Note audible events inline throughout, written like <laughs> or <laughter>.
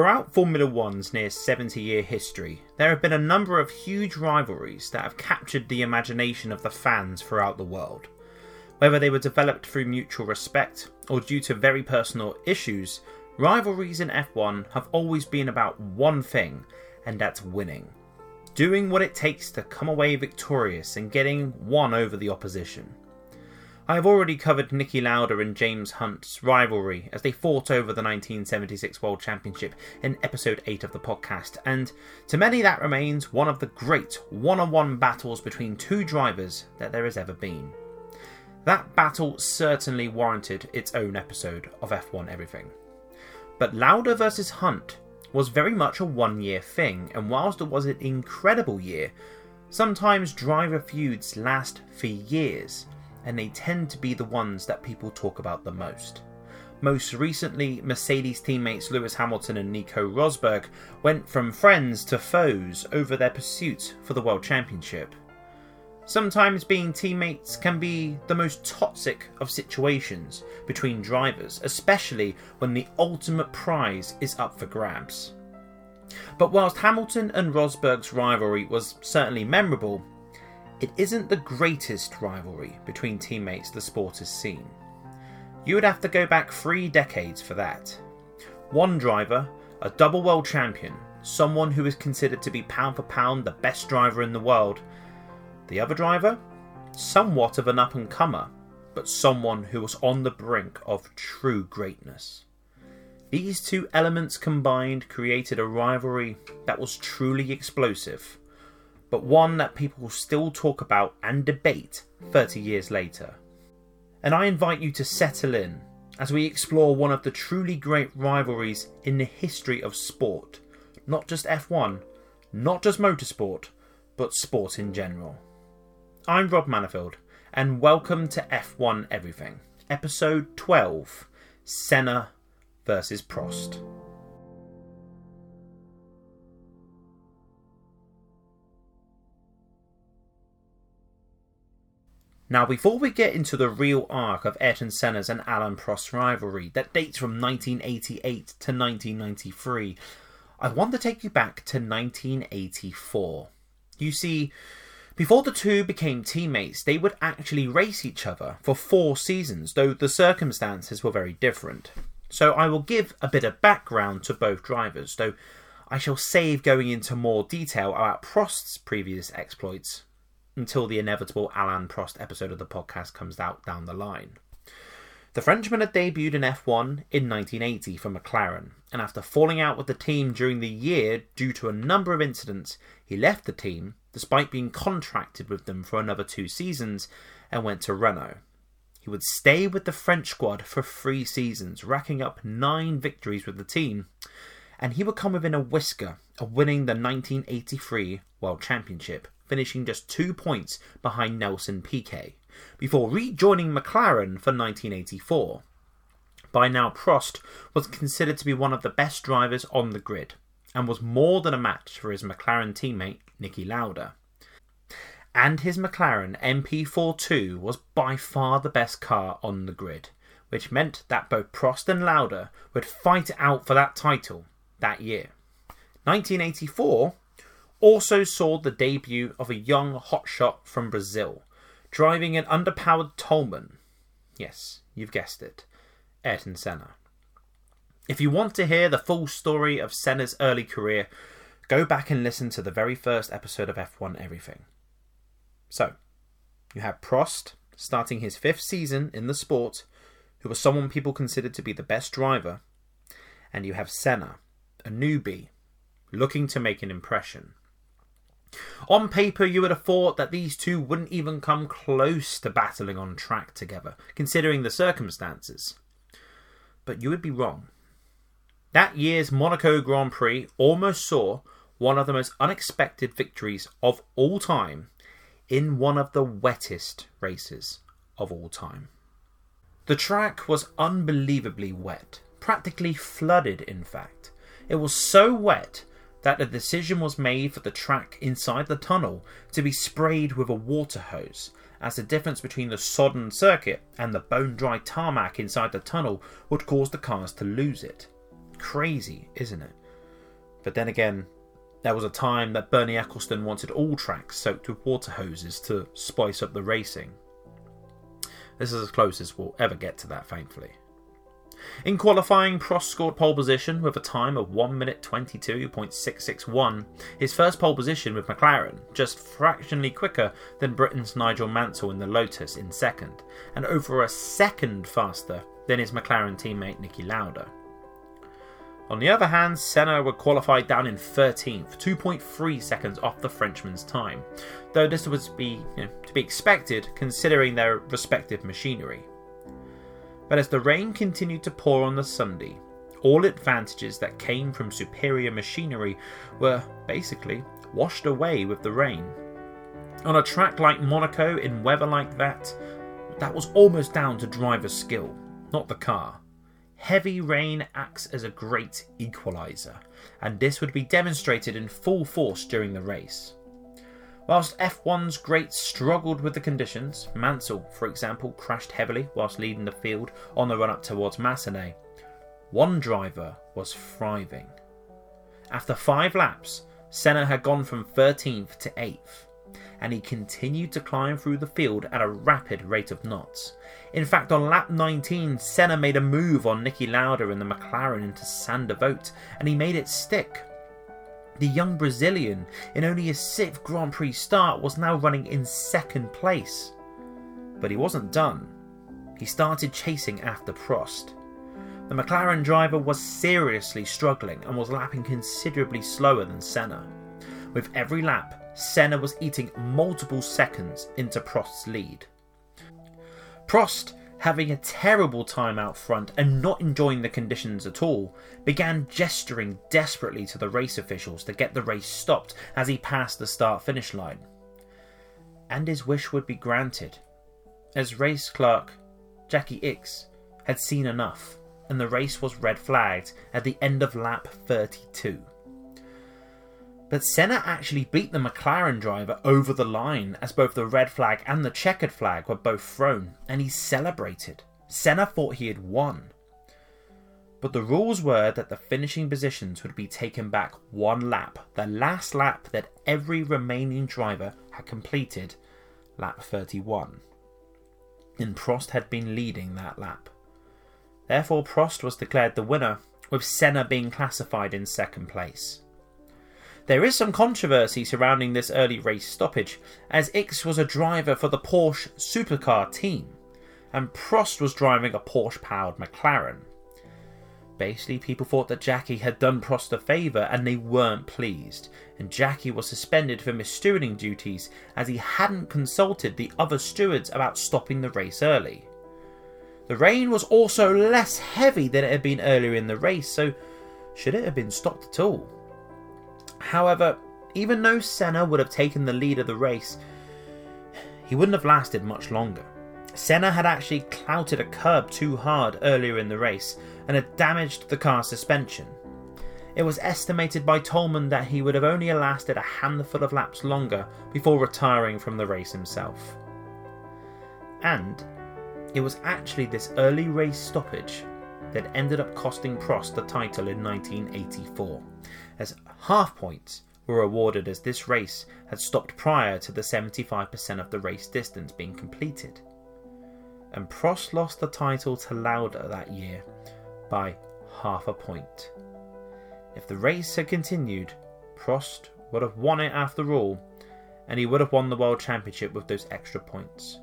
Throughout Formula One's near 70 year history, there have been a number of huge rivalries that have captured the imagination of the fans throughout the world. Whether they were developed through mutual respect or due to very personal issues, rivalries in F1 have always been about one thing, and that's winning. Doing what it takes to come away victorious and getting one over the opposition. I have already covered Niki Lauda and James Hunt's rivalry as they fought over the 1976 World Championship in episode 8 of the podcast, and to many that remains one of the great one on one battles between two drivers that there has ever been. That battle certainly warranted its own episode of F1 Everything. But Lauda versus Hunt was very much a one year thing, and whilst it was an incredible year, sometimes driver feuds last for years and they tend to be the ones that people talk about the most. Most recently, Mercedes teammates Lewis Hamilton and Nico Rosberg went from friends to foes over their pursuit for the World Championship. Sometimes being teammates can be the most toxic of situations between drivers, especially when the ultimate prize is up for grabs. But whilst Hamilton and Rosberg's rivalry was certainly memorable, it isn't the greatest rivalry between teammates the sport has seen. You would have to go back three decades for that. One driver, a double world champion, someone who is considered to be pound for pound the best driver in the world. The other driver, somewhat of an up and comer, but someone who was on the brink of true greatness. These two elements combined created a rivalry that was truly explosive but one that people will still talk about and debate 30 years later. And I invite you to settle in as we explore one of the truly great rivalries in the history of sport. Not just F1, not just motorsport, but sport in general. I'm Rob Manifield, and welcome to F1 Everything, episode 12 Senna versus Prost. Now, before we get into the real arc of Ayrton Senna's and Alain Prost's rivalry that dates from 1988 to 1993, I want to take you back to 1984. You see, before the two became teammates, they would actually race each other for four seasons, though the circumstances were very different. So I will give a bit of background to both drivers, though I shall save going into more detail about Prost's previous exploits until the inevitable Alain Prost episode of the podcast comes out down the line. The Frenchman had debuted in F1 in 1980 for McLaren, and after falling out with the team during the year due to a number of incidents, he left the team despite being contracted with them for another two seasons and went to Renault. He would stay with the French squad for three seasons, racking up nine victories with the team, and he would come within a whisker of winning the 1983 World Championship, finishing just two points behind Nelson Piquet, before rejoining McLaren for 1984. By now, Prost was considered to be one of the best drivers on the grid, and was more than a match for his McLaren teammate Niki Lauda. And his McLaren MP4/2 was by far the best car on the grid, which meant that both Prost and Lauda would fight out for that title that year. 1984 also saw the debut of a young hotshot from Brazil, driving an underpowered Toleman. Yes, you've guessed it, Ayrton Senna. If you want to hear the full story of Senna's early career, go back and listen to the very first episode of F1 Everything. So, you have Prost starting his fifth season in the sport, who was someone people considered to be the best driver, and you have Senna, a newbie, looking to make an impression. On paper, you would have thought that these two wouldn't even come close to battling on track together, considering the circumstances. But you would be wrong. That year's Monaco Grand Prix almost saw one of the most unexpected victories of all time in one of the wettest races of all time. The track was unbelievably wet, practically flooded, in fact. It was so wet that a decision was made for the track inside the tunnel to be sprayed with a water hose, as the difference between the sodden circuit and the bone dry tarmac inside the tunnel would cause the cars to lose it. Crazy, isn't it? But then again, there was a time that Bernie Ecclestone wanted all tracks soaked with water hoses to spice up the racing. This is as close as we'll ever get to that, thankfully. In qualifying, Prost scored pole position with a time of 1 minute 22.661, his first pole position with McLaren, just fractionally quicker than Britain's Nigel Mansell in the Lotus in second, and over a second faster than his McLaren teammate Niki Lauda. On the other hand, Senna would qualify down in 13th, 2.3 seconds off the Frenchman's time, though this was be, you know, to be expected considering their respective machinery. But as the rain continued to pour on the Sunday, all advantages that came from superior machinery were basically washed away with the rain. On a track like Monaco, in weather like that, that was almost down to driver skill, not the car. Heavy rain acts as a great equaliser, and this would be demonstrated in full force during the race. Whilst F1's greats struggled with the conditions, Mansell, for example, crashed heavily whilst leading the field on the run up towards Massenet. One driver was thriving. After five laps, Senna had gone from 13th to 8th, and he continued to climb through the field at a rapid rate of knots. In fact, on lap 19, Senna made a move on Niki Lauda in the McLaren into Vogt, and he made it stick. The young Brazilian, in only his sixth Grand Prix start, was now running in second place. But he wasn't done. He started chasing after Prost. The McLaren driver was seriously struggling and was lapping considerably slower than Senna. With every lap, Senna was eating multiple seconds into Prost's lead. Prost having a terrible time out front and not enjoying the conditions at all, began gesturing desperately to the race officials to get the race stopped as he passed the start finish line. And his wish would be granted, as race clerk Jackie Ickx had seen enough, and the race was red flagged at the end of lap 32. But Senna actually beat the McLaren driver over the line as both the red flag and the checkered flag were both thrown, and he celebrated. Senna thought he had won. But the rules were that the finishing positions would be taken back one lap, the last lap that every remaining driver had completed, lap 31. And Prost had been leading that lap. Therefore, Prost was declared the winner, with Senna being classified in second place. There is some controversy surrounding this early race stoppage, as Ickx was a driver for the Porsche supercar team, and Prost was driving a Porsche powered McLaren. Basically, people thought that Jackie had done Prost a favour and they weren't pleased, and Jackie was suspended from his stewarding duties as he hadn't consulted the other stewards about stopping the race early. The rain was also less heavy than it had been earlier in the race, so should it have been stopped at all? However, even though Senna would have taken the lead of the race, he wouldn't have lasted much longer. Senna had actually clouted a curb too hard earlier in the race and had damaged the car's suspension. It was estimated by Toleman that he would have only lasted a handful of laps longer before retiring from the race himself. And it was actually this early race stoppage that ended up costing Prost the title in 1984 as half points were awarded as this race had stopped prior to the 75% of the race distance being completed. And Prost lost the title to Lauda that year by half a point. If the race had continued, Prost would have won it after all, and he would have won the World Championship with those extra points.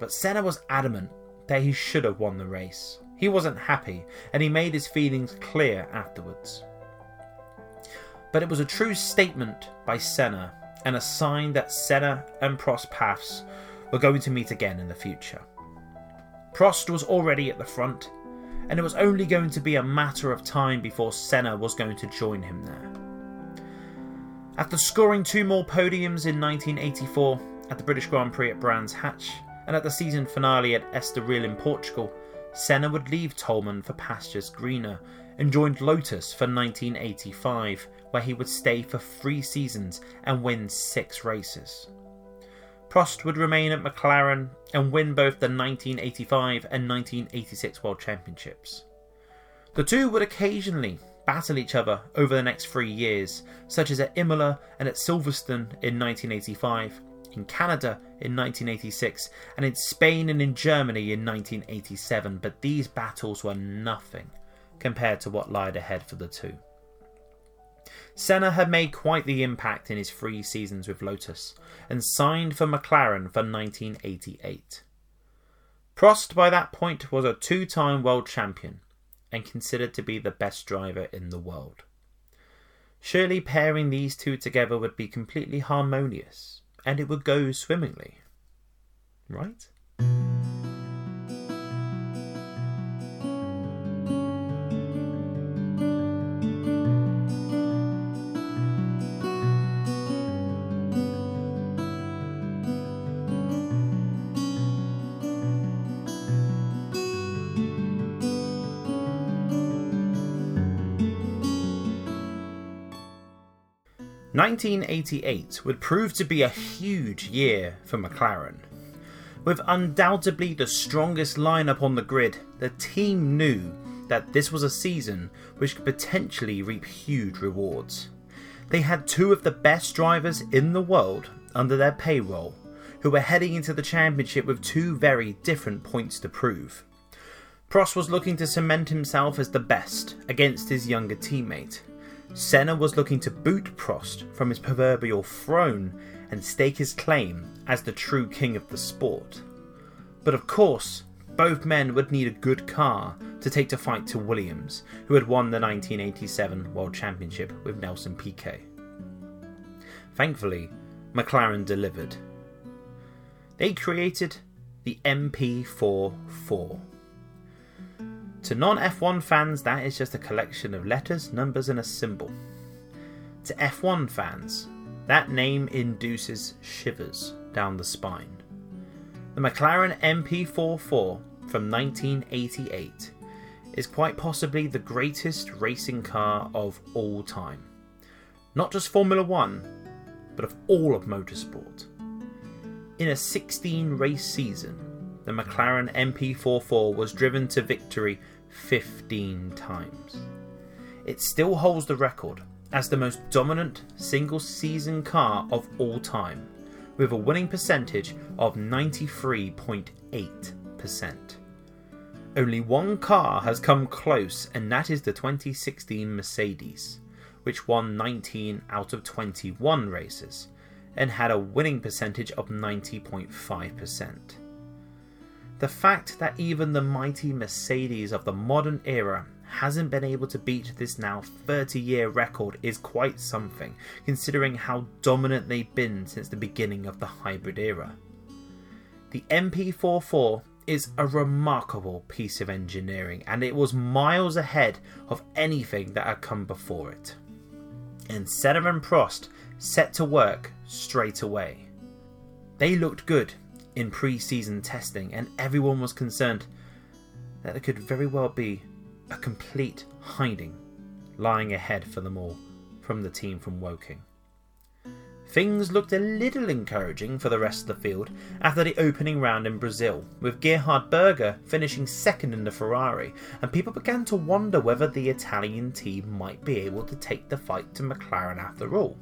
But Senna was adamant that he should have won the race. He wasn't happy, and he made his feelings clear afterwards but it was a true statement by Senna and a sign that Senna and Prost paths were going to meet again in the future. Prost was already at the front, and it was only going to be a matter of time before Senna was going to join him there. After scoring two more podiums in 1984 at the British Grand Prix at Brands Hatch and at the season finale at Estoril in Portugal, Senna would leave Toleman for pastures greener and joined Lotus for 1985 where he would stay for three seasons and win six races. Prost would remain at McLaren and win both the 1985 and 1986 World Championships. The two would occasionally battle each other over the next three years, such as at Imola and at Silverstone in 1985, in Canada in 1986, and in Spain and in Germany in 1987, but these battles were nothing compared to what lied ahead for the two. Senna had made quite the impact in his three seasons with Lotus and signed for McLaren for 1988. Prost by that point was a two time world champion and considered to be the best driver in the world. Surely pairing these two together would be completely harmonious and it would go swimmingly. Right? 1988 would prove to be a huge year for McLaren. With undoubtedly the strongest lineup on the grid, the team knew that this was a season which could potentially reap huge rewards. They had two of the best drivers in the world under their payroll, who were heading into the championship with two very different points to prove. Prost was looking to cement himself as the best against his younger teammate, Senna was looking to boot Prost from his proverbial throne and stake his claim as the true king of the sport. But of course, both men would need a good car to take to fight to Williams, who had won the 1987 World Championship with Nelson Piquet. Thankfully, McLaren delivered. They created the MP4/4. To non F1 fans, that is just a collection of letters, numbers, and a symbol. To F1 fans, that name induces shivers down the spine. The McLaren MP4/4 from 1988 is quite possibly the greatest racing car of all time. Not just Formula One, but of all of motorsport. In a 16 race season, the McLaren MP4/4 was driven to victory 15 times. It still holds the record as the most dominant single season car of all time, with a winning percentage of 93.8%. Only one car has come close, and that is the 2016 Mercedes, which won 19 out of 21 races and had a winning percentage of 90.5%. The fact that even the mighty Mercedes of the modern era hasn't been able to beat this now 30 year record is quite something, considering how dominant they've been since the beginning of the hybrid era. The MP4/4 is a remarkable piece of engineering and it was miles ahead of anything that had come before it. And Senna and Prost set to work straight away. They looked good in pre season testing, and everyone was concerned that there could very well be a complete hiding lying ahead for them all from the team from Woking. Things looked a little encouraging for the rest of the field after the opening round in Brazil, with Gerhard Berger finishing second in the Ferrari, and people began to wonder whether the Italian team might be able to take the fight to McLaren after all.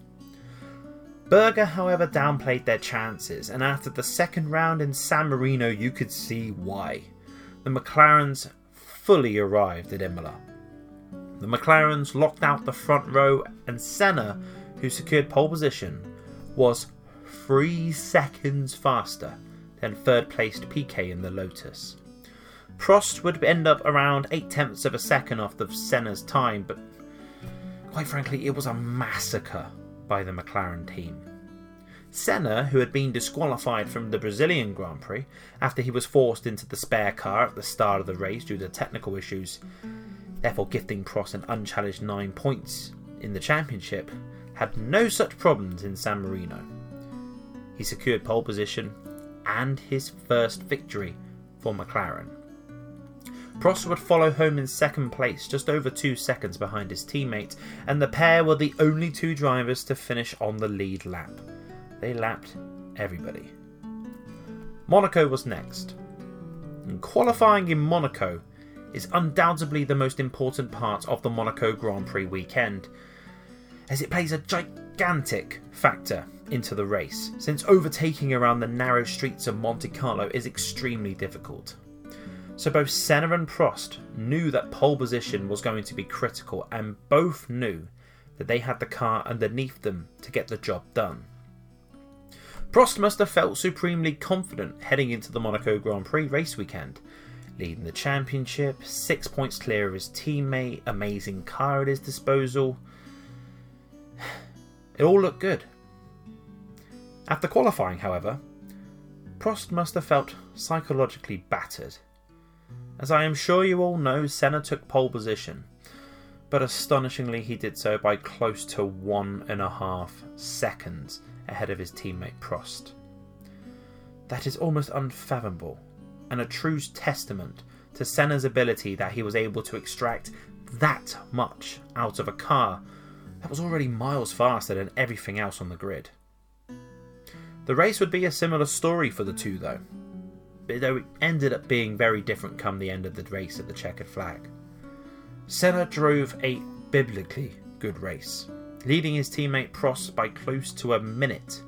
Berger, however, downplayed their chances, and after the second round in San Marino, you could see why. The McLarens fully arrived at Imola. The McLarens locked out the front row, and Senna, who secured pole position, was three seconds faster than third placed Piquet in the Lotus. Prost would end up around eight tenths of a second off of Senna's time, but quite frankly, it was a massacre by the McLaren team. Senna, who had been disqualified from the Brazilian Grand Prix after he was forced into the spare car at the start of the race due to technical issues, therefore gifting Prost an unchallenged 9 points in the championship, had no such problems in San Marino. He secured pole position and his first victory for McLaren. Prost would follow home in second place, just over two seconds behind his teammate, and the pair were the only two drivers to finish on the lead lap. They lapped everybody. Monaco was next. And qualifying in Monaco is undoubtedly the most important part of the Monaco Grand Prix weekend, as it plays a gigantic factor into the race, since overtaking around the narrow streets of Monte Carlo is extremely difficult. So both Senna and Prost knew that pole position was going to be critical, and both knew that they had the car underneath them to get the job done. Prost must have felt supremely confident heading into the Monaco Grand Prix race weekend, leading the championship, six points clear of his teammate, amazing car at his disposal. <sighs> It all looked good. After qualifying, however, Prost must have felt psychologically battered. As I am sure you all know, Senna took pole position, but astonishingly he did so by close to one and a half seconds ahead of his teammate Prost. That is almost unfathomable, and a true testament to Senna's ability that he was able to extract that much out of a car that was already miles faster than everything else on the grid. The race would be a similar story for the two, though, it ended up being very different come the end of the race at the checkered flag. Senna drove a biblically good race, leading his teammate Prost by close to a minute.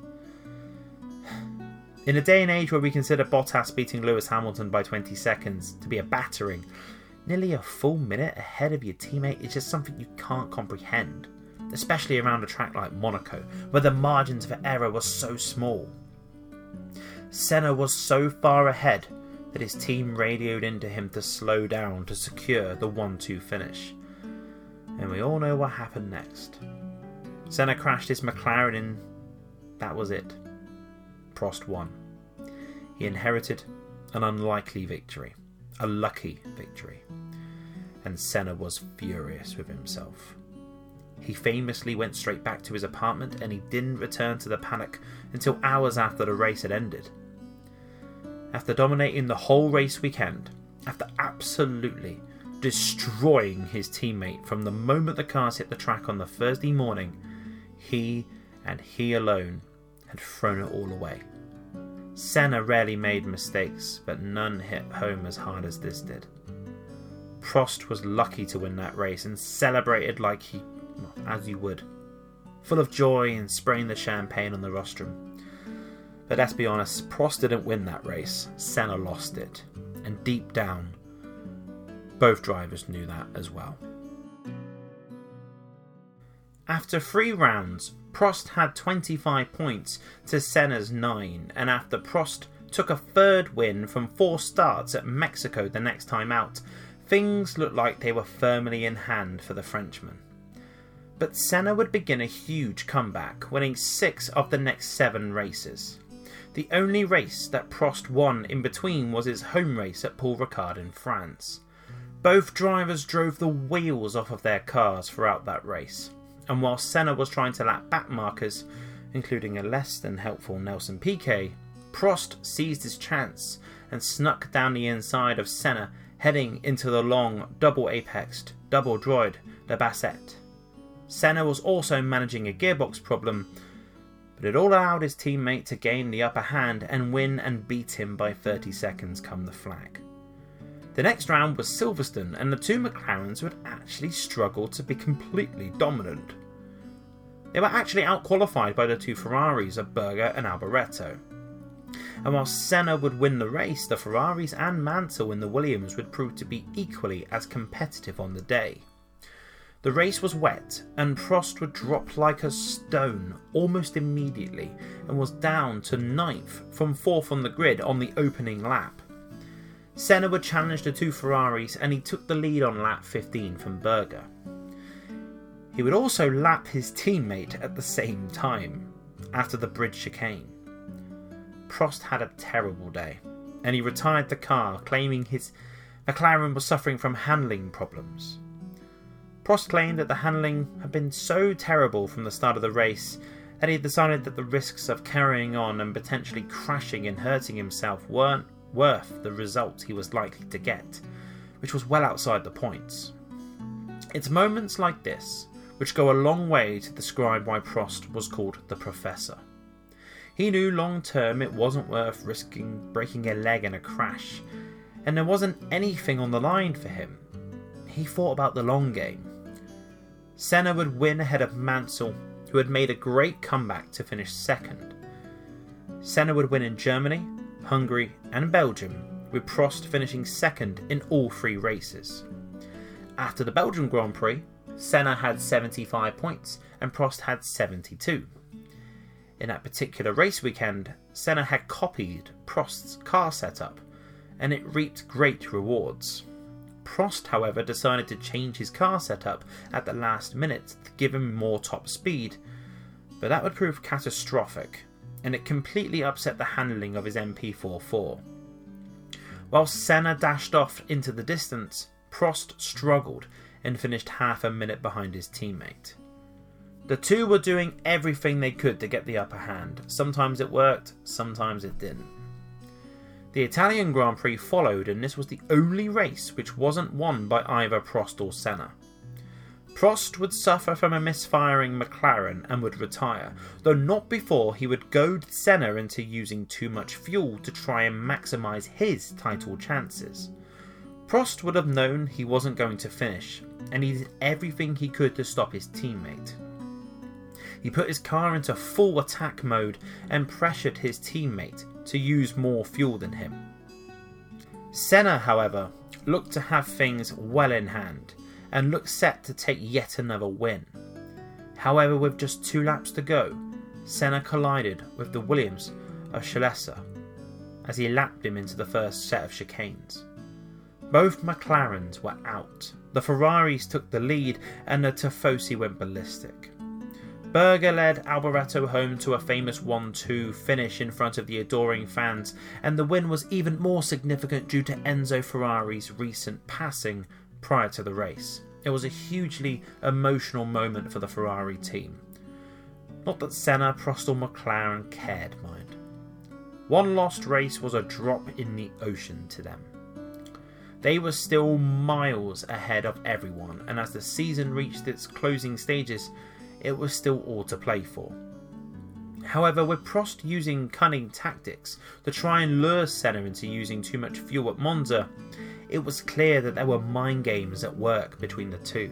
In a day and age where we consider Bottas beating Lewis Hamilton by 20 seconds to be a battering, nearly a full minute ahead of your teammate is just something you can't comprehend, especially around a track like Monaco, where the margins for error were so small. Senna was so far ahead that his team radioed into him to slow down to secure the 1 2 finish. And we all know what happened next. Senna crashed his McLaren and that was it. Prost won. He inherited an unlikely victory, a lucky victory, and Senna was furious with himself. He famously went straight back to his apartment and he didn't return to the paddock until hours after the race had ended. After dominating the whole race weekend, after absolutely destroying his teammate from the moment the cars hit the track on the Thursday morning, he and he alone had thrown it all away. Senna rarely made mistakes, but none hit home as hard as this did. Prost was lucky to win that race and celebrated like he, as you would, full of joy and spraying the champagne on the rostrum. But let's be honest, Prost didn't win that race, Senna lost it. And deep down, both drivers knew that as well. After three rounds, Prost had 25 points to Senna's 9, and after Prost took a third win from four starts at Mexico the next time out, things looked like they were firmly in hand for the Frenchman. But Senna would begin a huge comeback, winning six of the next seven races. The only race that Prost won in between was his home race at Paul Ricard in France. Both drivers drove the wheels off of their cars throughout that race and while Senna was trying to lap back markers, including a less than helpful Nelson Piquet, Prost seized his chance and snuck down the inside of Senna, heading into the long, double apexed, double droite de Beausset. Senna was also managing a gearbox problem, but it all allowed his teammate to gain the upper hand and win and beat him by 30 seconds come the flag. The next round was Silverstone, and the two McLarens would actually struggle to be completely dominant. They were actually outqualified by the two Ferraris of Berger and Alboreto. And while Senna would win the race, the Ferraris and Mansell in the Williams would prove to be equally as competitive on the day. The race was wet, and Prost would drop like a stone almost immediately and was down to ninth from fourth on the grid on the opening lap. Senna would challenge the two Ferraris and he took the lead on lap 15 from Berger. He would also lap his teammate at the same time, after the bridge chicane. Prost had a terrible day, and he retired the car, claiming his McLaren was suffering from handling problems. Prost claimed that the handling had been so terrible from the start of the race that he decided that the risks of carrying on and potentially crashing and hurting himself weren't worth the result he was likely to get, which was well outside the points. It's moments like this which go a long way to describe why Prost was called the Professor. He knew long term it wasn't worth risking breaking a leg in a crash, and there wasn't anything on the line for him. He thought about the long game. Senna would win ahead of Mansell, who had made a great comeback to finish second. Senna would win in Germany, Hungary, and Belgium, with Prost finishing second in all three races. After the Belgian Grand Prix, Senna had 75 points and Prost had 72. In that particular race weekend, Senna had copied Prost's car setup, and it reaped great rewards. Prost, however, decided to change his car setup at the last minute to give him more top speed, but that would prove catastrophic, and it completely upset the handling of his MP4/4. While Senna dashed off into the distance, Prost struggled and finished half a minute behind his teammate. The two were doing everything they could to get the upper hand. Sometimes it worked, sometimes it didn't. The Italian Grand Prix followed, and this was the only race which wasn't won by either Prost or Senna. Prost would suffer from a misfiring McLaren and would retire, though not before he would goad Senna into using too much fuel to try and maximise his title chances. Prost would have known he wasn't going to finish, and he did everything he could to stop his teammate. He put his car into full attack mode and pressured his teammate to use more fuel than him. Senna, however, looked to have things well in hand and looked set to take yet another win. However, with just two laps to go, Senna collided with the Williams of Schlesser as he lapped him into the first set of chicanes. Both McLarens were out. The Ferraris took the lead and the Tifosi went ballistic. Berger led Alboreto home to a famous 1 2 finish in front of the adoring fans, and the win was even more significant due to Enzo Ferrari's recent passing prior to the race. It was a hugely emotional moment for the Ferrari team. Not that Senna, Prost, or McLaren cared, mind. One lost race was a drop in the ocean to them. They were still miles ahead of everyone, and as the season reached its closing stages, it was still all to play for. However, with Prost using cunning tactics to try and lure Senna into using too much fuel at Monza, it was clear that there were mind games at work between the two.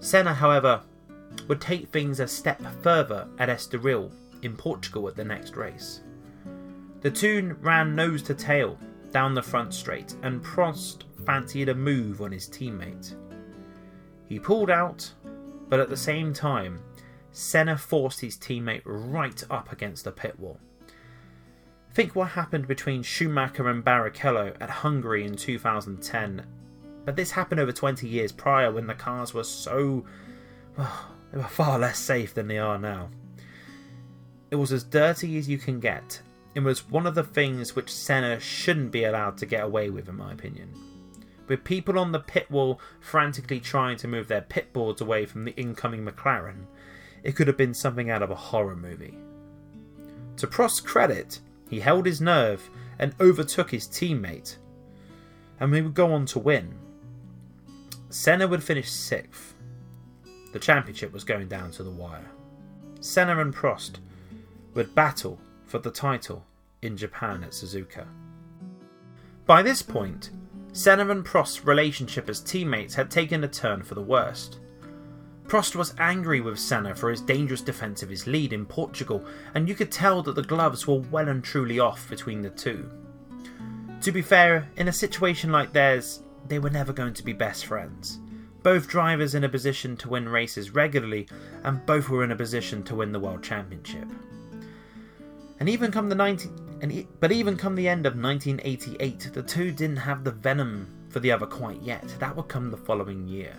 Senna, however, would take things a step further at Estoril in Portugal at the next race. The two ran nose to tail down the front straight, and Prost fancied a move on his teammate. He pulled out but at the same time, Senna forced his teammate right up against the pit wall. Think what happened between Schumacher and Barrichello at Hungary in 2010, but this happened over 20 years prior when the cars were so. well, they were far less safe than they are now. It was as dirty as you can get. It was one of the things which Senna shouldn't be allowed to get away with, in my opinion with people on the pit wall frantically trying to move their pit boards away from the incoming McLaren, it could have been something out of a horror movie. To Prost's credit, he held his nerve and overtook his teammate, and we would go on to win. Senna would finish sixth. The championship was going down to the wire. Senna and Prost would battle for the title in Japan at Suzuka. By this point, Senna and Prost's relationship as teammates had taken a turn for the worst. Prost was angry with Senna for his dangerous defence of his lead in Portugal, and you could tell that the gloves were well and truly off between the two. To be fair, in a situation like theirs, they were never going to be best friends. Both drivers in a position to win races regularly, and both were in a position to win the World Championship. And even come the 19, and but even come the end of 1988, the two didn't have the venom for the other quite yet. That would come the following year.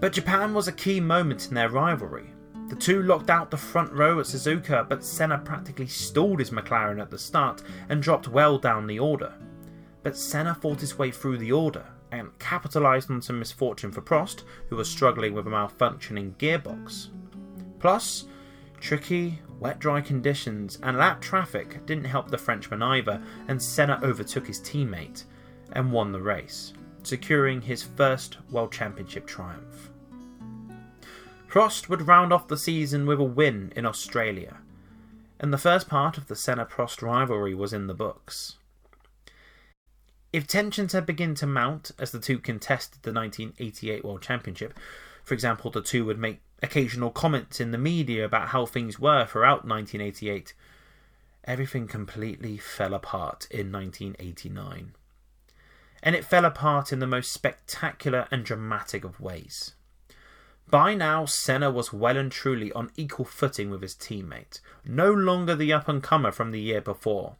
But Japan was a key moment in their rivalry. The two locked out the front row at Suzuka, but Senna practically stalled his McLaren at the start and dropped well down the order. But Senna fought his way through the order and capitalised on some misfortune for Prost, who was struggling with a malfunctioning gearbox. Plus, tricky, Wet dry conditions and lap traffic didn't help the Frenchman either, and Senna overtook his teammate and won the race, securing his first World Championship triumph. Prost would round off the season with a win in Australia, and the first part of the Senna Prost rivalry was in the books. If tensions had begun to mount as the two contested the 1988 World Championship, for example, the two would make occasional comments in the media about how things were throughout 1988, everything completely fell apart in 1989. And it fell apart in the most spectacular and dramatic of ways. By now, Senna was well and truly on equal footing with his teammate, no longer the up and comer from the year before.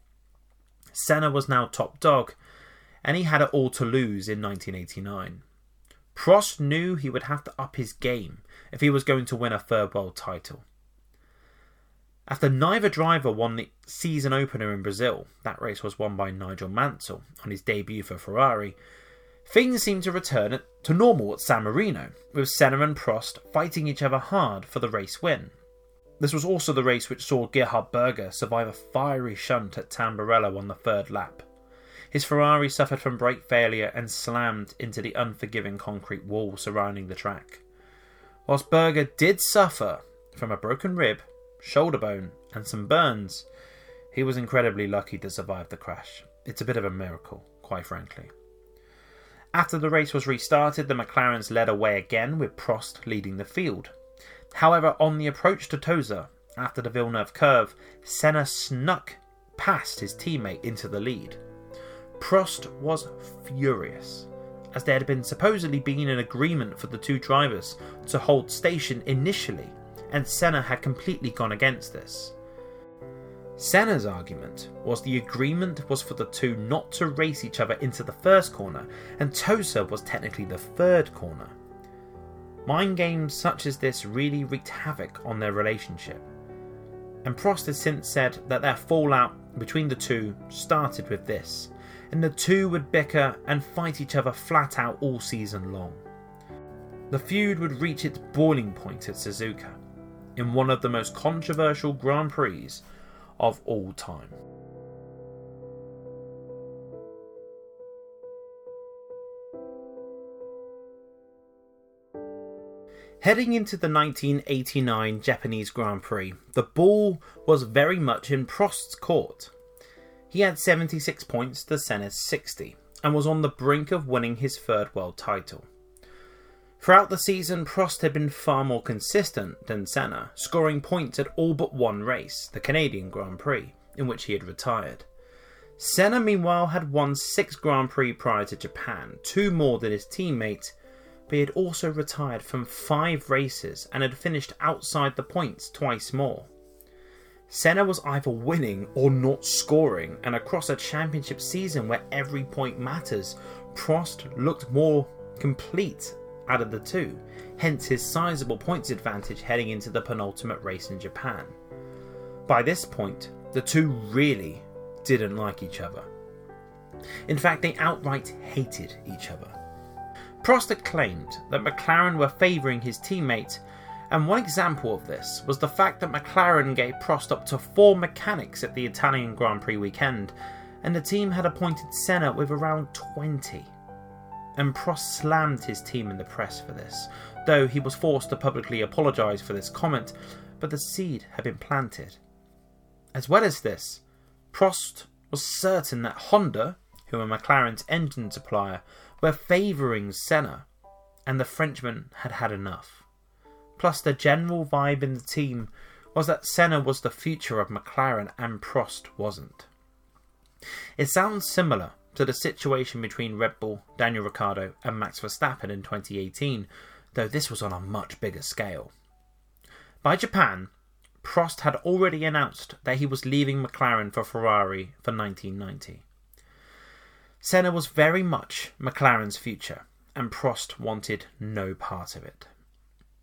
Senna was now top dog, and he had it all to lose in 1989. Prost knew he would have to up his game if he was going to win a third world title. After neither driver won the season opener in Brazil, that race was won by Nigel Mansell on his debut for Ferrari, things seemed to return to normal at San Marino, with Senna and Prost fighting each other hard for the race win. This was also the race which saw Gerhard Berger survive a fiery shunt at Tamburello on the third lap. His Ferrari suffered from brake failure and slammed into the unforgiving concrete wall surrounding the track. Whilst Berger did suffer from a broken rib shoulder bone, and some burns, he was incredibly lucky to survive the crash. It's a bit of a miracle, quite frankly. After the race was restarted, the McLarens led away again, with Prost leading the field. However, on the approach to Tosa, after the Villeneuve curve, Senna snuck past his teammate into the lead. Prost was furious, as there had been supposedly been an agreement for the two drivers to hold station initially and Senna had completely gone against this. Senna's argument was the agreement was for the two not to race each other into the first corner, and Tosa was technically the third corner. Mind games such as this really wreaked havoc on their relationship. And Prost has since said that their fallout between the two started with this, and the two would bicker and fight each other flat out all season long. The feud would reach its boiling point at Suzuka, in one of the most controversial Grand Prix of all time. Heading into the 1989 Japanese Grand Prix, the ball was very much in Prost's court. He had 76 points to Senna's 60 and was on the brink of winning his third world title. Throughout the season, Prost had been far more consistent than Senna, scoring points at all but one race, the Canadian Grand Prix, in which he had retired. Senna, meanwhile, had won six Grand Prix prior to Japan, two more than his teammate, but he had also retired from five races and had finished outside the points twice more. Senna was either winning or not scoring, and across a championship season where every point matters, Prost looked more complete out of the two, hence his sizable points advantage heading into the penultimate race in Japan. By this point, the two really didn't like each other. In fact, they outright hated each other. Prost had claimed that McLaren were favouring his teammate, and one example of this was the fact that McLaren gave Prost up to four mechanics at the Italian Grand Prix weekend, and the team had appointed Senna with around 20 and Prost slammed his team in the press for this, though he was forced to publicly apologise for this comment, but the seed had been planted. As well as this, Prost was certain that Honda, who were McLaren's engine supplier, were favouring Senna, and the Frenchman had had enough. Plus, the general vibe in the team was that Senna was the future of McLaren and Prost wasn't. It sounds similar to the situation between Red Bull, Daniel Ricciardo, and Max Verstappen in 2018, though this was on a much bigger scale. By Japan, Prost had already announced that he was leaving McLaren for Ferrari for 1990. Senna was very much McLaren's future, and Prost wanted no part of it.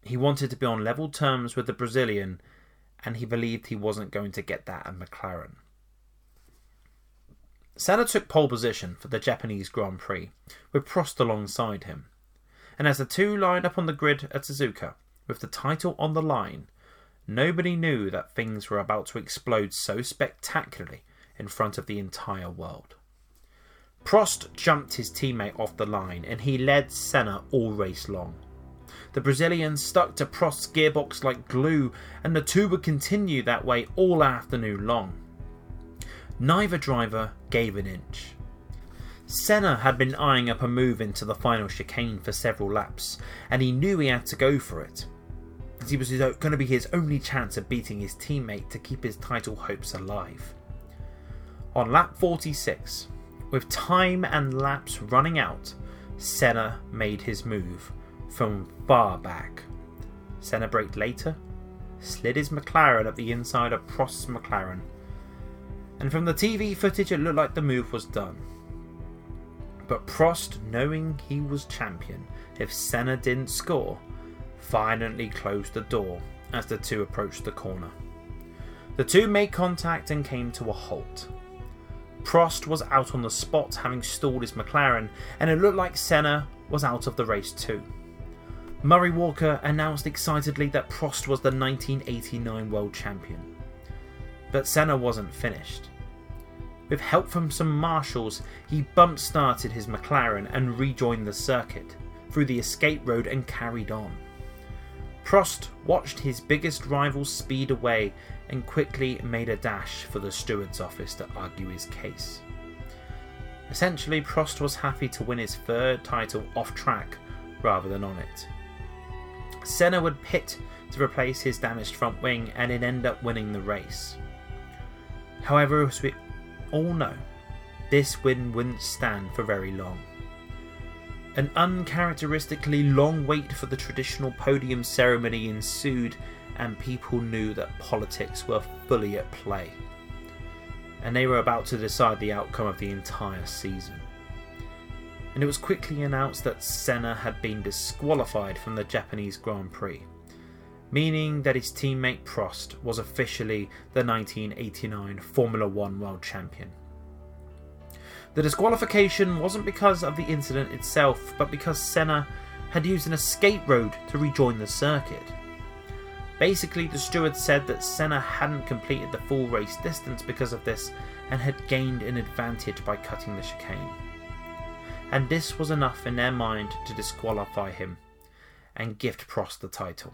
He wanted to be on level terms with the Brazilian, and he believed he wasn't going to get that at McLaren. Senna took pole position for the Japanese Grand Prix, with Prost alongside him. And as the two lined up on the grid at Suzuka, with the title on the line, nobody knew that things were about to explode so spectacularly in front of the entire world. Prost jumped his teammate off the line and he led Senna all race long. The Brazilian stuck to Prost's gearbox like glue, and the two would continue that way all afternoon long. Neither driver gave an inch. Senna had been eyeing up a move into the final chicane for several laps, and he knew he had to go for it, as he was uh, going to be his only chance of beating his teammate to keep his title hopes alive. On lap 46, with time and laps running out, Senna made his move from far back. Senna braked later, slid his McLaren up the inside of Prost's McLaren, and from the TV footage it looked like the move was done. But Prost, knowing he was champion if Senna didn't score, violently closed the door as the two approached the corner. The two made contact and came to a halt. Prost was out on the spot having stalled his McLaren, and it looked like Senna was out of the race too. Murray Walker announced excitedly that Prost was the 1989 world champion. But Senna wasn't finished. With help from some marshals, he bump started his McLaren and rejoined the circuit through the escape road and carried on. Prost watched his biggest rival speed away and quickly made a dash for the steward's office to argue his case. Essentially, Prost was happy to win his third title off track rather than on it. Senna would pit to replace his damaged front wing and he'd end up winning the race. However, as we all know, this win wouldn't stand for very long. An uncharacteristically long wait for the traditional podium ceremony ensued, and people knew that politics were fully at play. And they were about to decide the outcome of the entire season. And it was quickly announced that Senna had been disqualified from the Japanese Grand Prix, meaning that his teammate Prost was officially the 1989 Formula One World Champion. The disqualification wasn't because of the incident itself, but because Senna had used an escape road to rejoin the circuit. Basically, the steward said that Senna hadn't completed the full race distance because of this and had gained an advantage by cutting the chicane. And this was enough in their mind to disqualify him and gift Prost the title.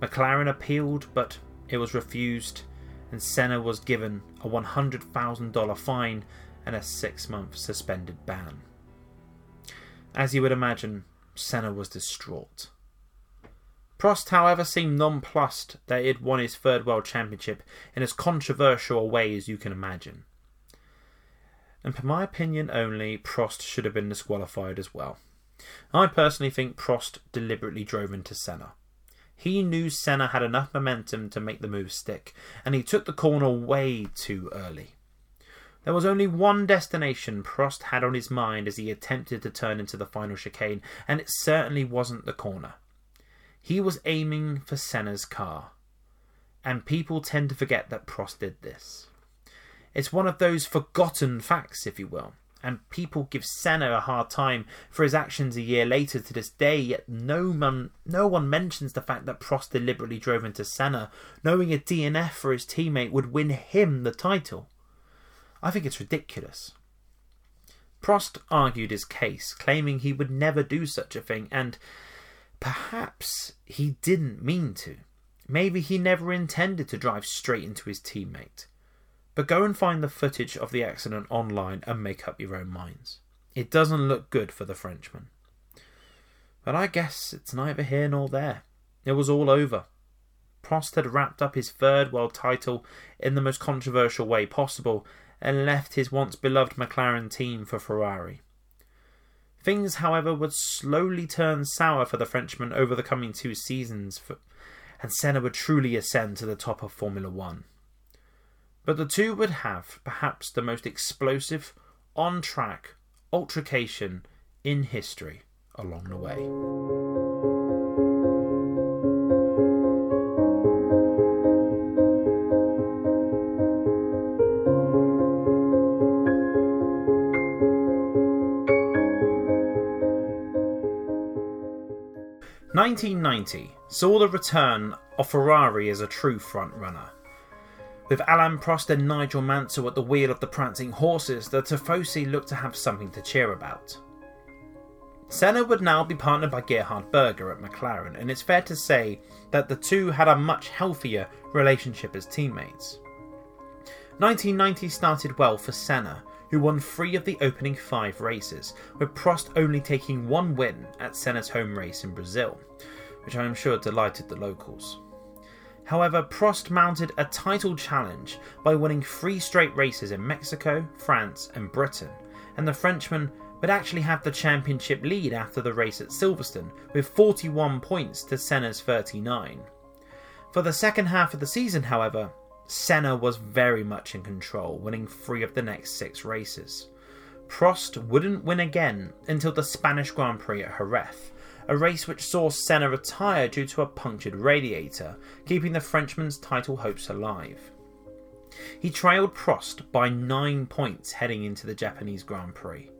McLaren appealed, but it was refused, and Senna was given a $100,000 fine and a six month suspended ban. As you would imagine, Senna was distraught. Prost, however, seemed nonplussed that he had won his third World Championship in as controversial a way as you can imagine. And for my opinion only, Prost should have been disqualified as well. I personally think Prost deliberately drove into Senna. He knew Senna had enough momentum to make the move stick, and he took the corner way too early. There was only one destination Prost had on his mind as he attempted to turn into the final chicane, and it certainly wasn't the corner. He was aiming for Senna's car. And people tend to forget that Prost did this. It's one of those forgotten facts, if you will, and people give Senna a hard time for his actions a year later to this day, yet no one, no one mentions the fact that Prost deliberately drove into Senna, knowing a DNF for his teammate would win him the title. I think it's ridiculous. Prost argued his case, claiming he would never do such a thing, and perhaps he didn't mean to. Maybe he never intended to drive straight into his teammate. But go and find the footage of the accident online and make up your own minds. It doesn't look good for the Frenchman. But I guess it's neither here nor there. It was all over. Prost had wrapped up his third world title in the most controversial way possible, and left his once beloved McLaren team for Ferrari. Things, however, would slowly turn sour for the Frenchman over the coming two seasons, and Senna would truly ascend to the top of Formula One. But the two would have perhaps the most explosive, on track altercation in history along the way. 1990 saw the return of Ferrari as a true frontrunner. With Alain Prost and Nigel Mansell at the wheel of the prancing horses, the Tifosi looked to have something to cheer about. Senna would now be partnered by Gerhard Berger at McLaren, and it's fair to say that the two had a much healthier relationship as teammates. 1990 started well for Senna, who won three of the opening five races, with Prost only taking one win at Senna's home race in Brazil, which I am sure delighted the locals. However, Prost mounted a title challenge by winning three straight races in Mexico, France, and Britain, and the Frenchman would actually have the championship lead after the race at Silverstone, with 41 points to Senna's 39. For the second half of the season, however, Senna was very much in control, winning three of the next six races. Prost wouldn't win again until the Spanish Grand Prix at Jerez, a race which saw Senna retire due to a punctured radiator, keeping the Frenchman's title hopes alive. He trailed Prost by nine points heading into the Japanese Grand Prix,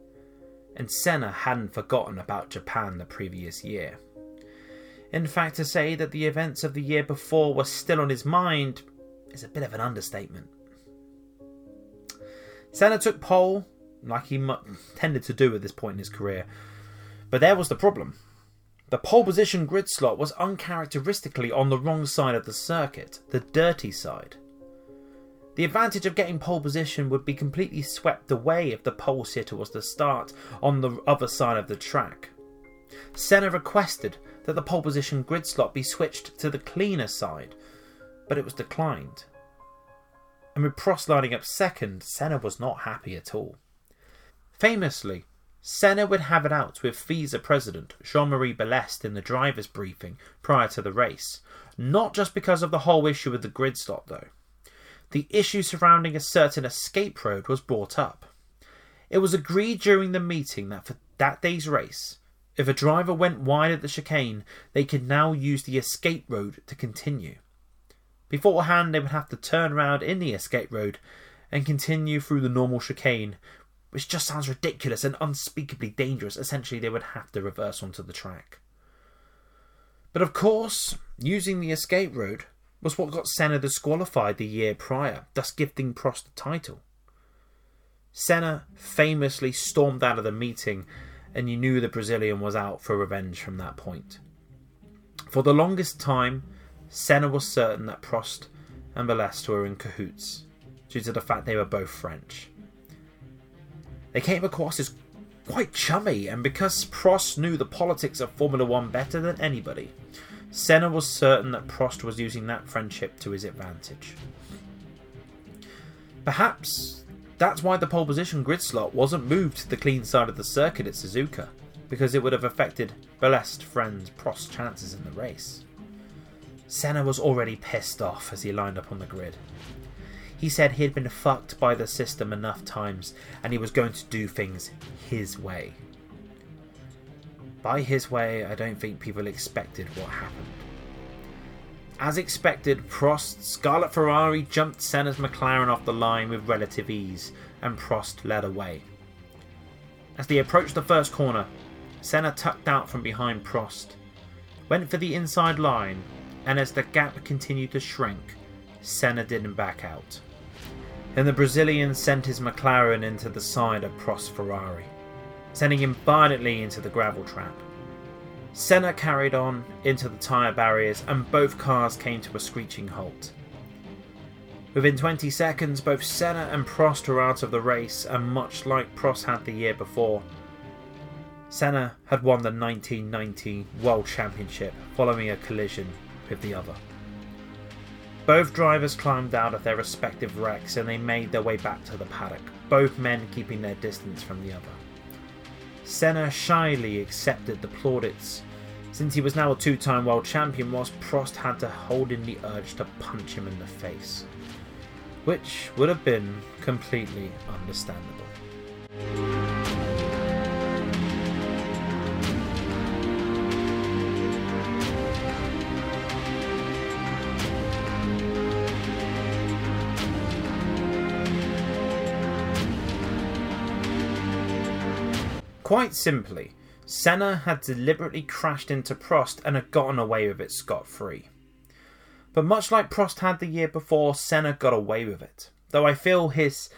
and Senna hadn't forgotten about Japan the previous year. In fact, to say that the events of the year before were still on his mind is a bit of an understatement. Senna took pole, like he tended to do at this point in his career, but there was the problem. The pole position grid slot was uncharacteristically on the wrong side of the circuit, the dirty side. The advantage of getting pole position would be completely swept away if the pole sitter was to start on the other side of the track. Senna requested that the pole position grid slot be switched to the cleaner side, but it was declined. And with Prost lining up second, Senna was not happy at all. Famously, Senna would have it out with FISA president Jean Marie Balestre in the driver's briefing prior to the race, not just because of the whole issue with the grid slot, though. The issue surrounding a certain escape road was brought up. It was agreed during the meeting that for that day's race, if a driver went wide at the chicane, they could now use the escape road to continue. Beforehand, they would have to turn around in the escape road and continue through the normal chicane, which just sounds ridiculous and unspeakably dangerous. Essentially, they would have to reverse onto the track. But of course, using the escape road was what got Senna disqualified the year prior, thus gifting Prost the title. Senna famously stormed out of the meeting, and you knew the Brazilian was out for revenge from that point. For the longest time, Senna was certain that Prost and Balestre were in cahoots, due to the fact they were both French. They came across as quite chummy, and because Prost knew the politics of Formula One better than anybody, Senna was certain that Prost was using that friendship to his advantage. Perhaps that's why the pole position grid slot wasn't moved to the clean side of the circuit at Suzuka, because it would have affected Balestre friend Prost's chances in the race. Senna was already pissed off as he lined up on the grid. He said he had been fucked by the system enough times and he was going to do things his way. By his way, I don't think people expected what happened. As expected, Prost's Scarlet Ferrari jumped Senna's McLaren off the line with relative ease, and Prost led away. As they approached the first corner, Senna tucked out from behind Prost, went for the inside line, and as the gap continued to shrink, Senna didn't back out. Then the Brazilian sent his McLaren into the side of Prost's Ferrari, sending him violently into the gravel trap. Senna carried on into the tyre barriers and both cars came to a screeching halt. Within 20 seconds, both Senna and Prost were out of the race, and much like Prost had the year before, Senna had won the 1990 World Championship following a collision with the other. Both drivers climbed out of their respective wrecks and they made their way back to the paddock, both men keeping their distance from the other. Senna shyly accepted the plaudits, since he was now a two time world champion, whilst Prost had to hold in the urge to punch him in the face, which would have been completely understandable. Quite simply, Senna had deliberately crashed into Prost and had gotten away with it scot free. But much like Prost had the year before, Senna got away with it. Though I feel his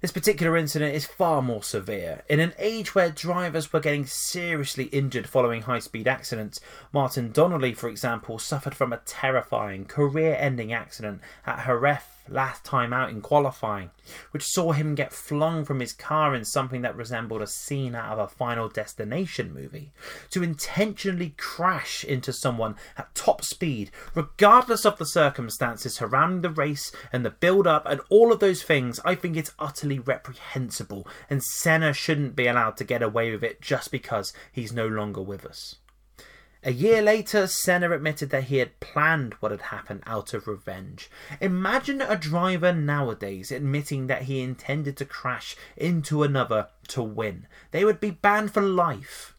this particular incident is far more severe. In an age where drivers were getting seriously injured following high speed accidents, Martin Donnelly, for example, suffered from a terrifying, career ending accident at Jerez last time out in qualifying, which saw him get flung from his car in something that resembled a scene out of a Final Destination movie, to intentionally crash into someone at top speed, regardless of the circumstances surrounding the race and the build up and all of those things, I think it's utterly reprehensible, and Senna shouldn't be allowed to get away with it just because he's no longer with us. A year later, Senna admitted that he had planned what had happened out of revenge. Imagine a driver nowadays admitting that he intended to crash into another to win. They would be banned for life.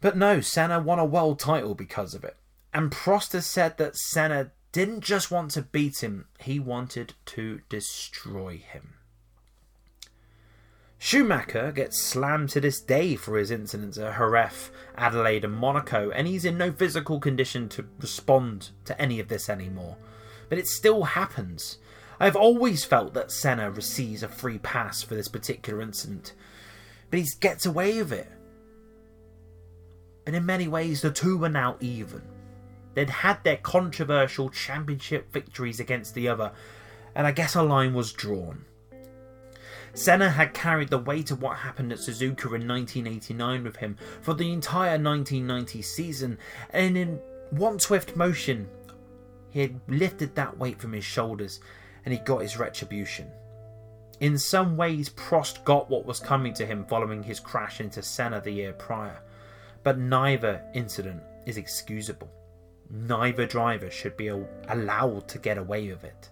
But no, Senna won a world title because of it. And Prost has said that Senna didn't just want to beat him, he wanted to destroy him. Schumacher gets slammed to this day for his incidents at Jerez, Adelaide, and Monaco, and he's in no physical condition to respond to any of this anymore. But it still happens. I've always felt that Senna receives a free pass for this particular incident, but he gets away with it. But in many ways, the two were now even. They'd had their controversial championship victories against the other, and I guess a line was drawn. Senna had carried the weight of what happened at Suzuka in 1989 with him for the entire 1990 season, and in one swift motion, he had lifted that weight from his shoulders and he got his retribution. In some ways, Prost got what was coming to him following his crash into Senna the year prior, but neither incident is excusable. Neither driver should be allowed to get away with it.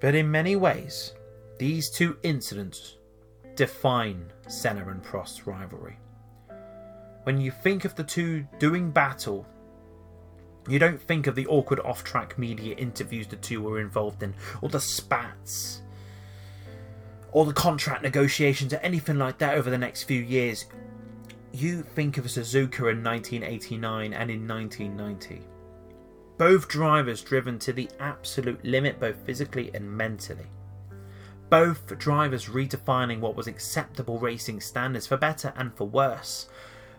But in many ways, these two incidents define Senna and Prost's rivalry. When you think of the two doing battle, you don't think of the awkward off track media interviews the two were involved in, or the spats, or the contract negotiations, or anything like that over the next few years. You think of Suzuka in 1989 and in 1990. Both drivers driven to the absolute limit, both physically and mentally both drivers redefining what was acceptable racing standards for better and for worse.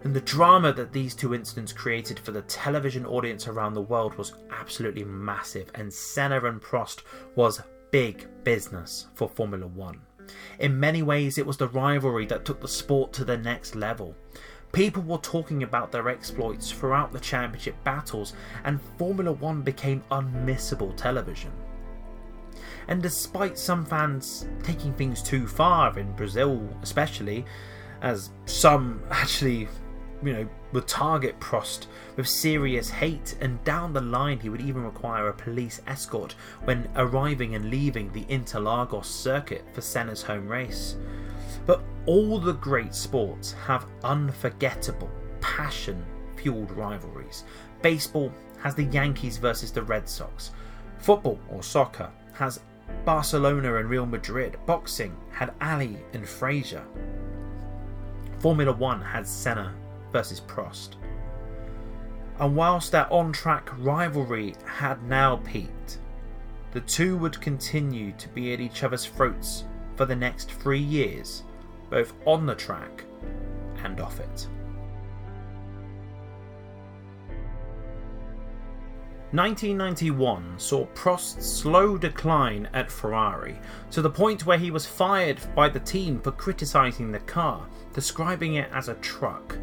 And the drama that these two incidents created for the television audience around the world was absolutely massive, and Senna and Prost was big business for Formula One. In many ways, it was the rivalry that took the sport to the next level. People were talking about their exploits throughout the championship battles, and Formula One became unmissable television. And despite some fans taking things too far in Brazil, especially, as some <laughs> actually, you know, would target Prost with serious hate, and down the line he would even require a police escort when arriving and leaving the Interlagos circuit for Senna's home race. But all the great sports have unforgettable, passion fueled rivalries. Baseball has the Yankees versus the Red Sox. Football or soccer has Barcelona and Real Madrid. Boxing had Ali and Frazier. Formula One had Senna versus Prost. And whilst their on track rivalry had now peaked, the two would continue to be at each other's throats for the next three years, both on the track and off it. 1991 saw Prost's slow decline at Ferrari, to the point where he was fired by the team for criticising the car, describing it as a truck.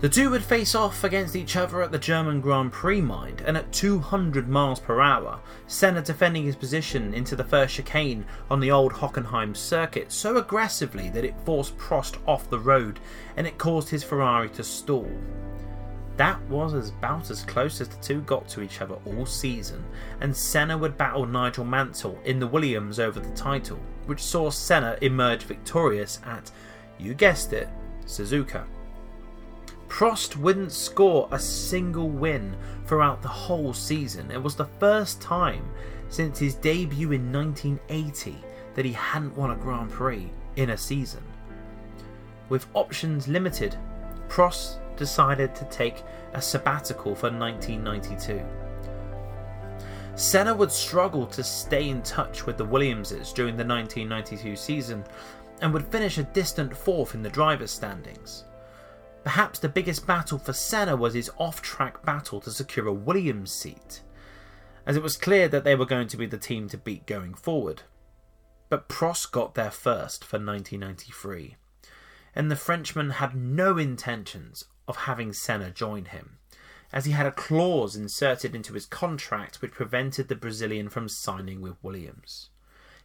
The two would face off against each other at the German Grand Prix mind, and at 200 miles per hour, Senna defending his position into the first chicane on the old Hockenheim circuit so aggressively that it forced Prost off the road and it caused his Ferrari to stall. That was about as close as the two got to each other all season, and Senna would battle Nigel Mansell in the Williams over the title, which saw Senna emerge victorious at, you guessed it, Suzuka. Prost wouldn't score a single win throughout the whole season. It was the first time since his debut in 1980 that he hadn't won a Grand Prix in a season. With options limited, Prost decided to take a sabbatical for 1992. Senna would struggle to stay in touch with the Williamses during the 1992 season and would finish a distant fourth in the drivers' standings. Perhaps the biggest battle for Senna was his off track battle to secure a Williams seat. as it was clear that they were going to be the team to beat going forward. But Prost got there first for 1993, and the Frenchman had no intentions of having Senna join him, as he had a clause inserted into his contract which prevented the Brazilian from signing with Williams.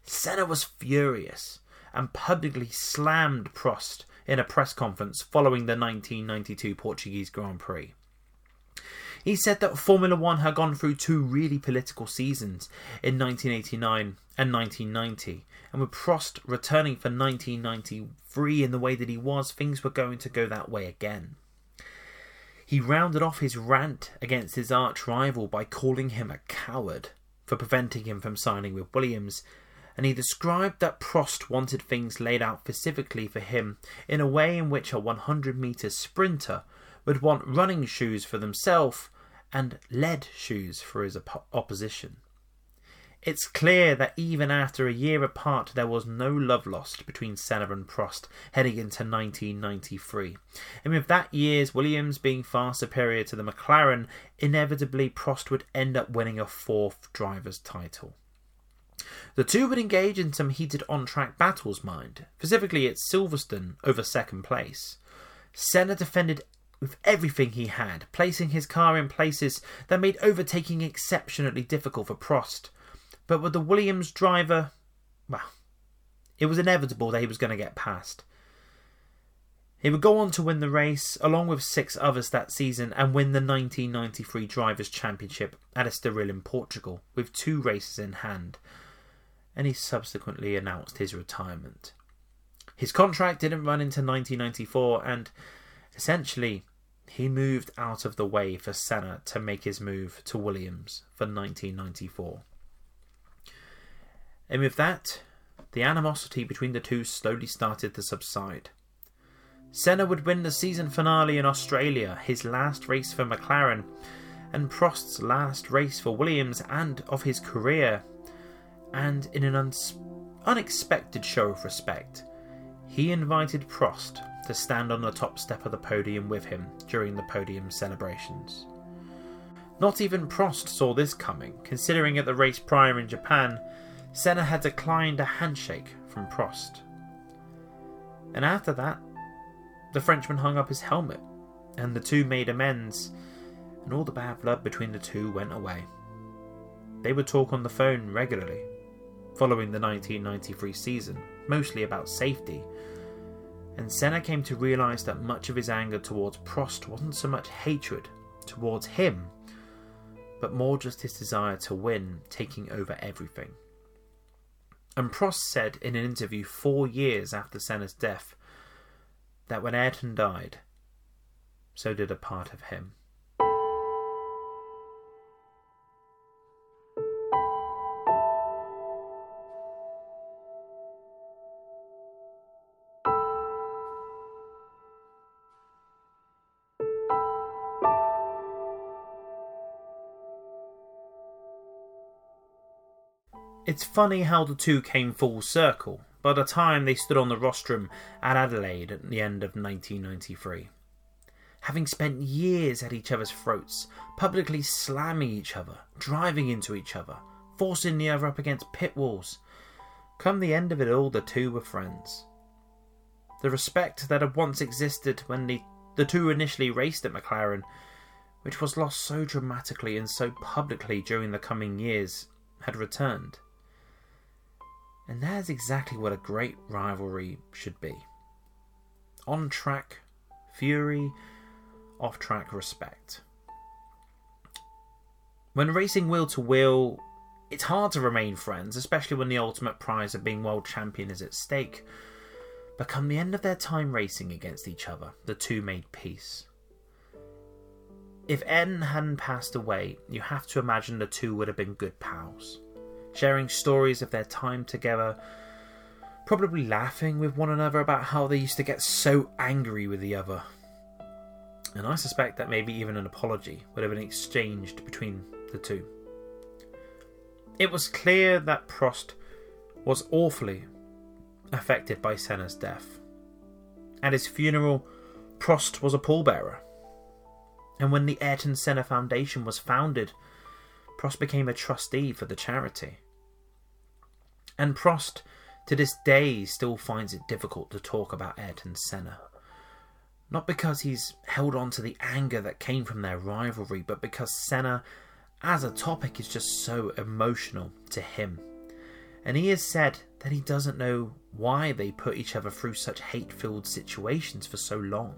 Senna was furious and publicly slammed Prost in a press conference following the 1992 Portuguese Grand Prix. He said that Formula One had gone through two really political seasons in 1989 and 1990, and with Prost returning for 1993 in the way that he was, things were going to go that way again. He rounded off his rant against his arch rival by calling him a coward for preventing him from signing with Williams, and he described that Prost wanted things laid out specifically for him in a way in which a 100 metre sprinter would want running shoes for themselves and lead shoes for his op- opposition. It's clear that even after a year apart, there was no love lost between Senna and Prost heading into 1993. And with that year's Williams being far superior to the McLaren, inevitably Prost would end up winning a fourth driver's title. The two would engage in some heated on track battles, mind, specifically at Silverstone over second place. Senna defended with everything he had, placing his car in places that made overtaking exceptionally difficult for Prost. But with the Williams driver, well, it was inevitable that he was going to get past. He would go on to win the race, along with six others that season, and win the 1993 Drivers' Championship at Estoril in Portugal, with two races in hand. And he subsequently announced his retirement. His contract didn't run into 1994, and essentially, he moved out of the way for Senna to make his move to Williams for 1994. And with that, the animosity between the two slowly started to subside. Senna would win the season finale in Australia, his last race for McLaren, and Prost's last race for Williams and of his career. And in an un- unexpected show of respect, he invited Prost to stand on the top step of the podium with him during the podium celebrations. Not even Prost saw this coming, considering at the race prior in Japan, Senna had declined a handshake from Prost. And after that, the Frenchman hung up his helmet, and the two made amends, and all the bad blood between the two went away. They would talk on the phone regularly, following the 1993 season, mostly about safety and Senna came to realise that much of his anger towards Prost wasn't so much hatred towards him, but more just his desire to win taking over everything. And Prost said in an interview four years after Senna's death that when Ayrton died, so did a part of him. It's funny how the two came full circle by the time they stood on the rostrum at Adelaide at the end of 1993. Having spent years at each other's throats, publicly slamming each other, driving into each other, forcing the other up against pit walls, come the end of it all, the two were friends. The respect that had once existed when the, the two initially raced at McLaren, which was lost so dramatically and so publicly during the coming years, had returned. And that is exactly what a great rivalry should be. On track, fury, off track, respect. When racing wheel to wheel, it's hard to remain friends, especially when the ultimate prize of being world champion is at stake. But come the end of their time racing against each other, the two made peace. If Ed hadn't passed away, you have to imagine the two would have been good pals sharing stories of their time together, probably laughing with one another about how they used to get so angry with the other. And I suspect that maybe even an apology would have been exchanged between the two. It was clear that Prost was awfully affected by Senna's death. At his funeral, Prost was a pallbearer. And when the Ayrton Senna Foundation was founded, Prost became a trustee for the charity. And Prost, to this day, still finds it difficult to talk about Ayrton Senna. Not because he's held on to the anger that came from their rivalry, but because Senna, as a topic, is just so emotional to him. And he has said that he doesn't know why they put each other through such hate filled situations for so long.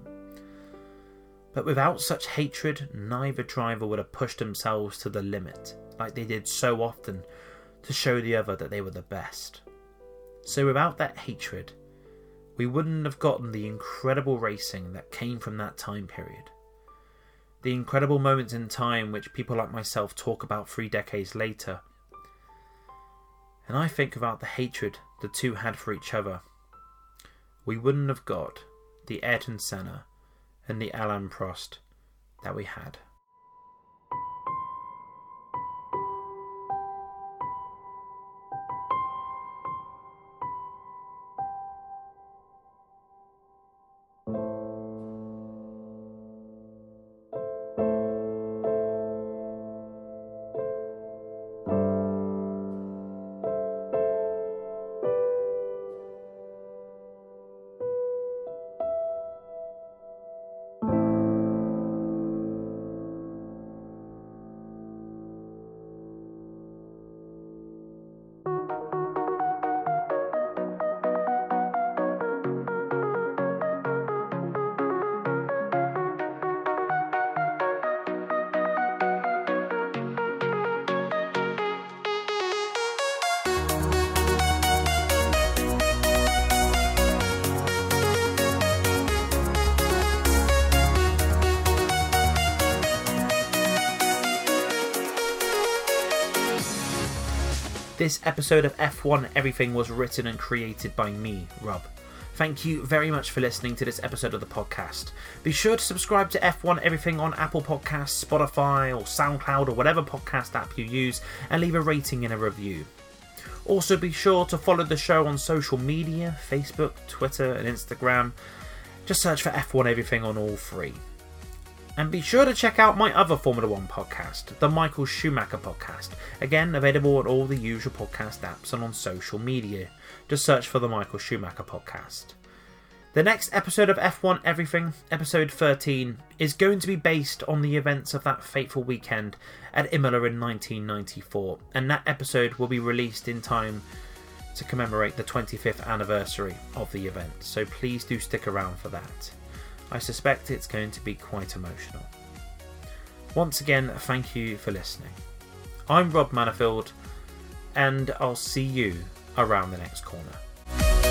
But without such hatred, neither driver would have pushed themselves to the limit, like they did so often, to show the other that they were the best. So without that hatred, we wouldn't have gotten the incredible racing that came from that time period. The incredible moments in time which people like myself talk about three decades later. And I think about the hatred the two had for each other. We wouldn't have got the Ayrton Senna and the Alain Prost that we had. This episode of F1 Everything was written and created by me, Rob. Thank you very much for listening to this episode of the podcast. Be sure to subscribe to F1 Everything on Apple Podcasts, Spotify, or SoundCloud, or whatever podcast app you use, and leave a rating and a review. Also, be sure to follow the show on social media Facebook, Twitter, and Instagram. Just search for F1 Everything on all three. And be sure to check out my other Formula One podcast, the Michael Schumacher podcast. Again, available on all the usual podcast apps and on social media. Just search for the Michael Schumacher podcast. The next episode of F1 Everything, episode 13, is going to be based on the events of that fateful weekend at Imola in 1994, and that episode will be released in time to commemorate the 25th anniversary of the event, so please do stick around for that. I suspect it's going to be quite emotional. Once again, thank you for listening. I'm Rob Manifield, and I'll see you around the next corner.